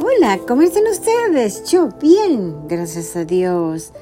Hola, ¿cómo están ustedes? Yo bien, gracias a Dios.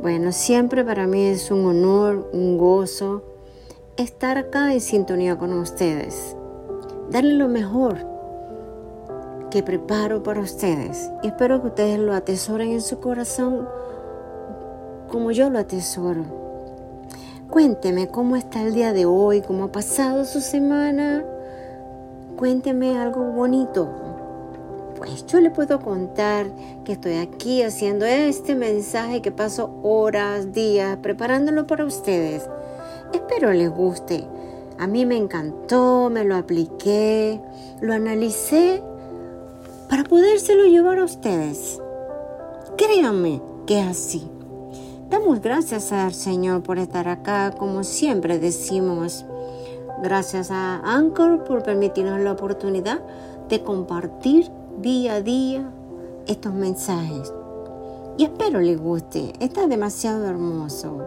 Bueno, siempre para mí es un honor, un gozo estar acá en sintonía con ustedes. Darle lo mejor que preparo para ustedes. Y espero que ustedes lo atesoren en su corazón como yo lo atesoro. Cuénteme cómo está el día de hoy, cómo ha pasado su semana. Cuénteme algo bonito, pues yo le puedo contar que estoy aquí haciendo este mensaje que paso horas, días preparándolo para ustedes. Espero les guste. A mí me encantó, me lo apliqué, lo analicé para podérselo llevar a ustedes. Créanme que es así. Damos gracias al Señor por estar acá, como siempre decimos. Gracias a Anchor por permitirnos la oportunidad de compartir día a día estos mensajes. Y espero les guste. Está demasiado hermoso.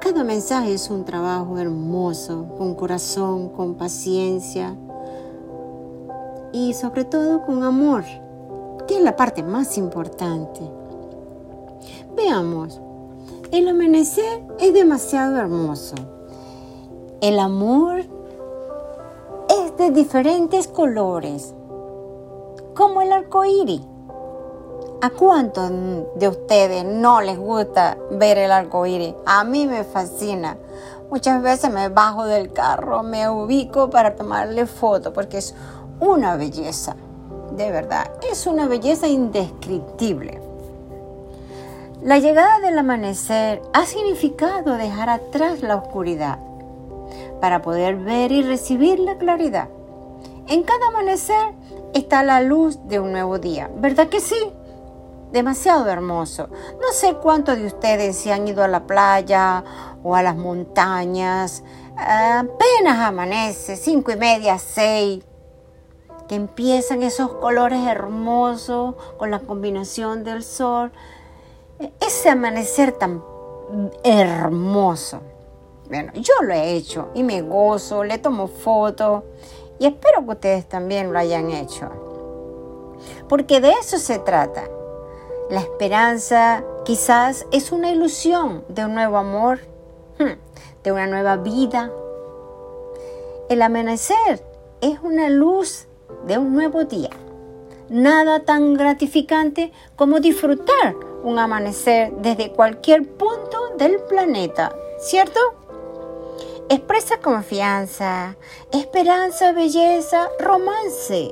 Cada mensaje es un trabajo hermoso, con corazón, con paciencia y sobre todo con amor, que es la parte más importante. Veamos, el amanecer es demasiado hermoso. El amor es de diferentes colores como el arco iris. ¿A cuántos de ustedes no les gusta ver el arco iris? A mí me fascina. Muchas veces me bajo del carro, me ubico para tomarle foto porque es una belleza. De verdad, es una belleza indescriptible. La llegada del amanecer ha significado dejar atrás la oscuridad para poder ver y recibir la claridad. En cada amanecer está la luz de un nuevo día. ¿Verdad que sí? Demasiado hermoso. No sé cuántos de ustedes se han ido a la playa o a las montañas. Apenas amanece, cinco y media, seis, que empiezan esos colores hermosos con la combinación del sol. Ese amanecer tan hermoso. Bueno, yo lo he hecho y me gozo, le tomo fotos y espero que ustedes también lo hayan hecho. Porque de eso se trata. La esperanza quizás es una ilusión de un nuevo amor, hmm, de una nueva vida. El amanecer es una luz de un nuevo día. Nada tan gratificante como disfrutar un amanecer desde cualquier punto del planeta, ¿cierto? Expresa confianza, esperanza, belleza, romance.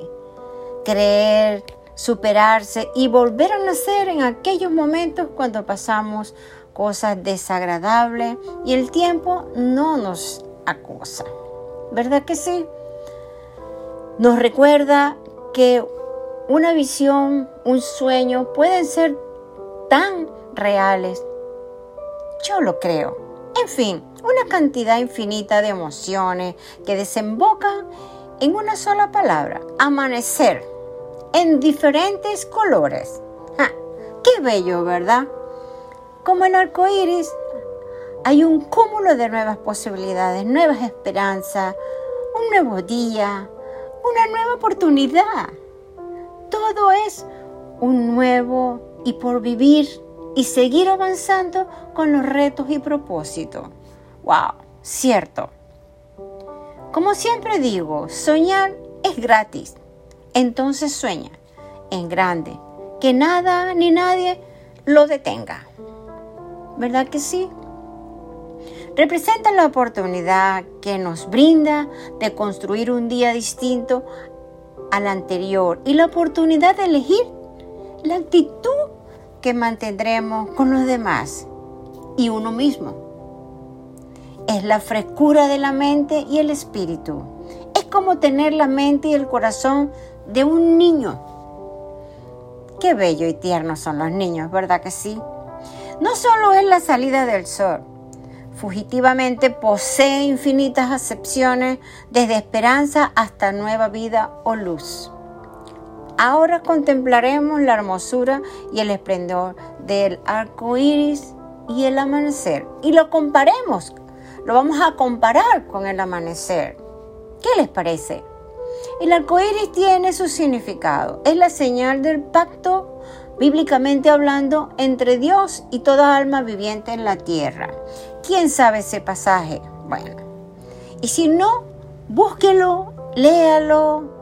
Creer, superarse y volver a nacer en aquellos momentos cuando pasamos cosas desagradables y el tiempo no nos acosa. ¿Verdad que sí? Nos recuerda que una visión, un sueño pueden ser tan reales. Yo lo creo. En fin, una cantidad infinita de emociones que desembocan en una sola palabra, amanecer, en diferentes colores. ¡Qué bello, verdad! Como el arco iris, hay un cúmulo de nuevas posibilidades, nuevas esperanzas, un nuevo día, una nueva oportunidad. Todo es un nuevo y por vivir y seguir avanzando con los retos y propósitos. ¡Wow! Cierto. Como siempre digo, soñar es gratis. Entonces sueña en grande, que nada ni nadie lo detenga. ¿Verdad que sí? Representa la oportunidad que nos brinda de construir un día distinto al anterior y la oportunidad de elegir la actitud que mantendremos con los demás y uno mismo. Es la frescura de la mente y el espíritu. Es como tener la mente y el corazón de un niño. Qué bello y tierno son los niños, ¿verdad que sí? No solo es la salida del sol, fugitivamente posee infinitas acepciones desde esperanza hasta nueva vida o luz. Ahora contemplaremos la hermosura y el esplendor del arco iris y el amanecer. Y lo comparemos, lo vamos a comparar con el amanecer. ¿Qué les parece? El arco iris tiene su significado. Es la señal del pacto, bíblicamente hablando, entre Dios y toda alma viviente en la tierra. ¿Quién sabe ese pasaje? Bueno, y si no, búsquelo, léalo,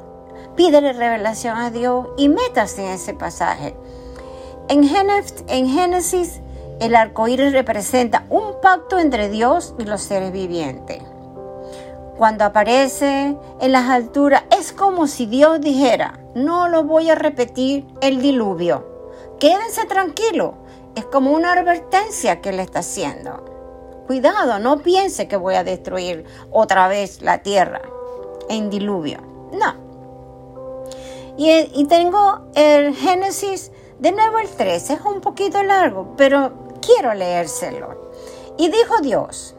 pídele revelación a Dios y métase en ese pasaje. En Génesis, el arco iris representa un pacto entre Dios y los seres vivientes. Cuando aparece en las alturas, es como si Dios dijera: No lo voy a repetir el diluvio. Quédense tranquilos. Es como una advertencia que le está haciendo. Cuidado, no piense que voy a destruir otra vez la tierra en diluvio. No. Y, y tengo el Génesis de nuevo el 13 es un poquito largo, pero quiero leérselo. Y dijo Dios,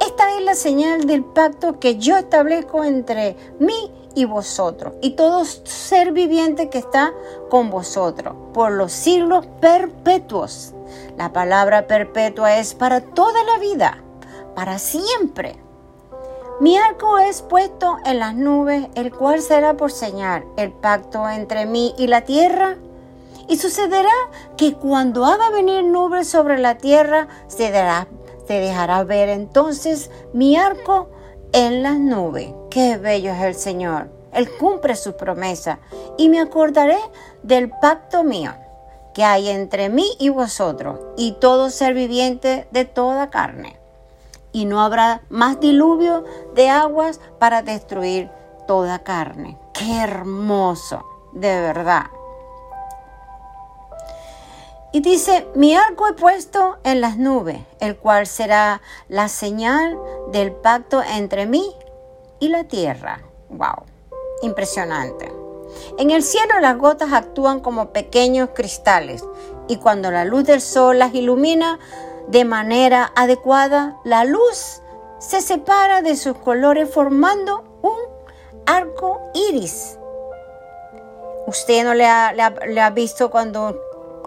esta es la señal del pacto que yo establezco entre mí y vosotros y todo ser viviente que está con vosotros por los siglos perpetuos. La palabra perpetua es para toda la vida, para siempre. Mi arco es puesto en las nubes, el cual será por señal el pacto entre mí y la tierra y sucederá que cuando haga venir nubes sobre la tierra, se, se dejará ver entonces mi arco en las nubes. Qué bello es el Señor. Él cumple su promesa y me acordaré del pacto mío que hay entre mí y vosotros y todo ser viviente de toda carne. Y no habrá más diluvio de aguas para destruir toda carne. Qué hermoso, de verdad. Y dice, mi arco he puesto en las nubes, el cual será la señal del pacto entre mí y la tierra. ¡Wow! Impresionante. En el cielo las gotas actúan como pequeños cristales y cuando la luz del sol las ilumina de manera adecuada, la luz se separa de sus colores formando un arco iris. Usted no le ha, visto cuando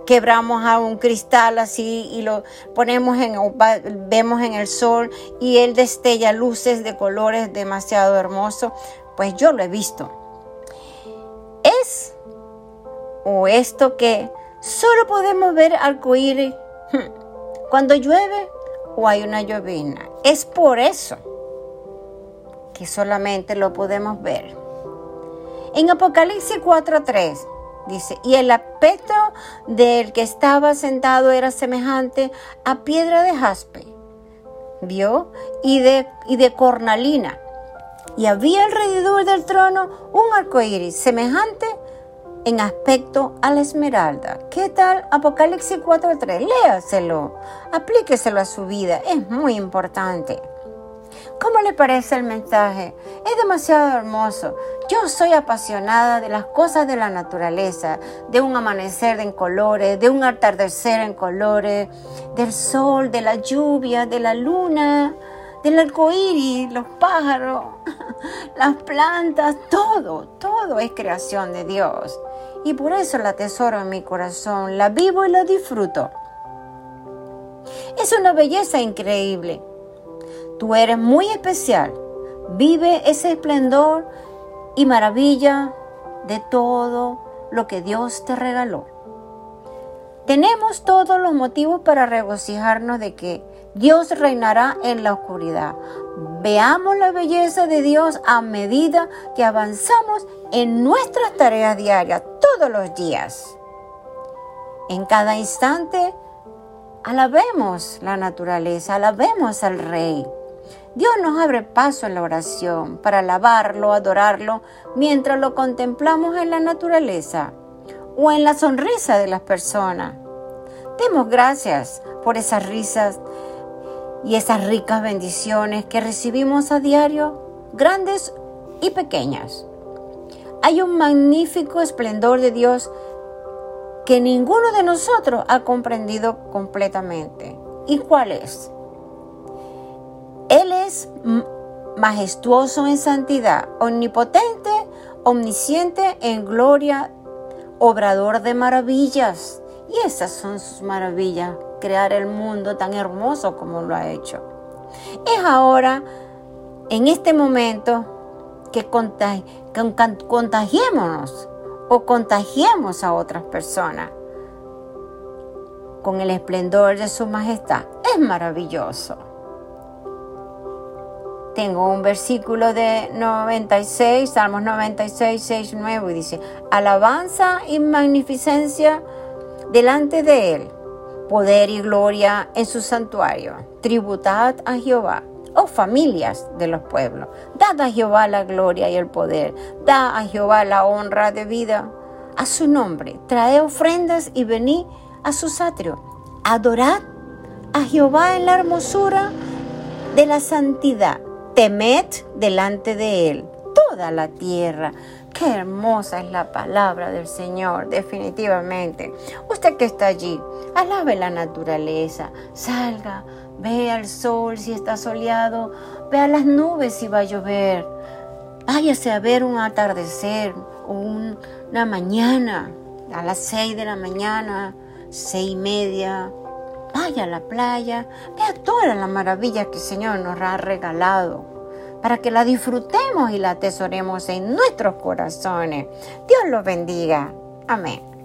quebramos a un cristal así y lo ponemos en, vemos en el sol y él destella luces de colores demasiado hermosos, pues yo lo he visto. Es o esto que solo podemos ver arcoíris hmm, cuando llueve o hay una llovina. Es por eso que solamente lo podemos ver. En Apocalipsis 4:3 dice, y el aspecto del que estaba sentado era semejante a piedra de jaspe, ¿vio? Y de, y de cornalina. Y había alrededor del trono un arco iris semejante en aspecto a la esmeralda. ¿Qué tal? Apocalipsis 4.3. Léaselo, aplíqueselo a su vida, es muy importante. ¿Cómo le parece el mensaje? Es demasiado hermoso. Yo soy apasionada de las cosas de la naturaleza, de un amanecer en colores, de un atardecer en colores, del sol, de la lluvia, de la luna, del arco iris, los pájaros, las plantas, todo, todo es creación de Dios. Y por eso la tesoro en mi corazón, la vivo y la disfruto. Es una belleza increíble. Tú eres muy especial. Vive ese esplendor y maravilla de todo lo que Dios te regaló. Tenemos todos los motivos para regocijarnos de que Dios reinará en la oscuridad. Veamos la belleza de Dios a medida que avanzamos en nuestras tareas diarias, todos los días. En cada instante, alabemos la naturaleza, alabemos al Rey. Dios nos abre paso en la oración para alabarlo, adorarlo, mientras lo contemplamos en la naturaleza o en la sonrisa de las personas. Demos gracias por esas risas y esas ricas bendiciones que recibimos a diario, grandes y pequeñas. Hay un magnífico esplendor de Dios que ninguno de nosotros ha comprendido completamente. ¿Y cuál es? Él es majestuoso en santidad, omnipotente, omnisciente en gloria, obrador de maravillas. Y esas son sus maravillas, crear el mundo tan hermoso como lo ha hecho. Es ahora, en este momento, que, contagiémonos o contagiemos a otras personas con el esplendor de su majestad. Es maravilloso. Tengo un versículo de 96, Salmos 96, 6, 9, y dice, alabanza y magnificencia delante de él, poder y gloria en su santuario. Tributad a Jehová, oh familias de los pueblos, dad a Jehová la gloria y el poder, da a Jehová la honra de vida. A su nombre, trae ofrendas y venid a sus atrios, adorad a Jehová en la hermosura de la santidad. Temed delante de Él toda la tierra. Qué hermosa es la palabra del Señor, definitivamente. Usted que está allí, alabe la naturaleza, salga, vea el sol si está soleado, vea las nubes si va a llover. Váyase a ver un atardecer o una mañana a las seis de la mañana, seis y media, vaya a la playa, vea todas las maravillas que el Señor nos ha regalado para que la disfrutemos y la atesoremos en nuestros corazones. Dios los bendiga. Amén.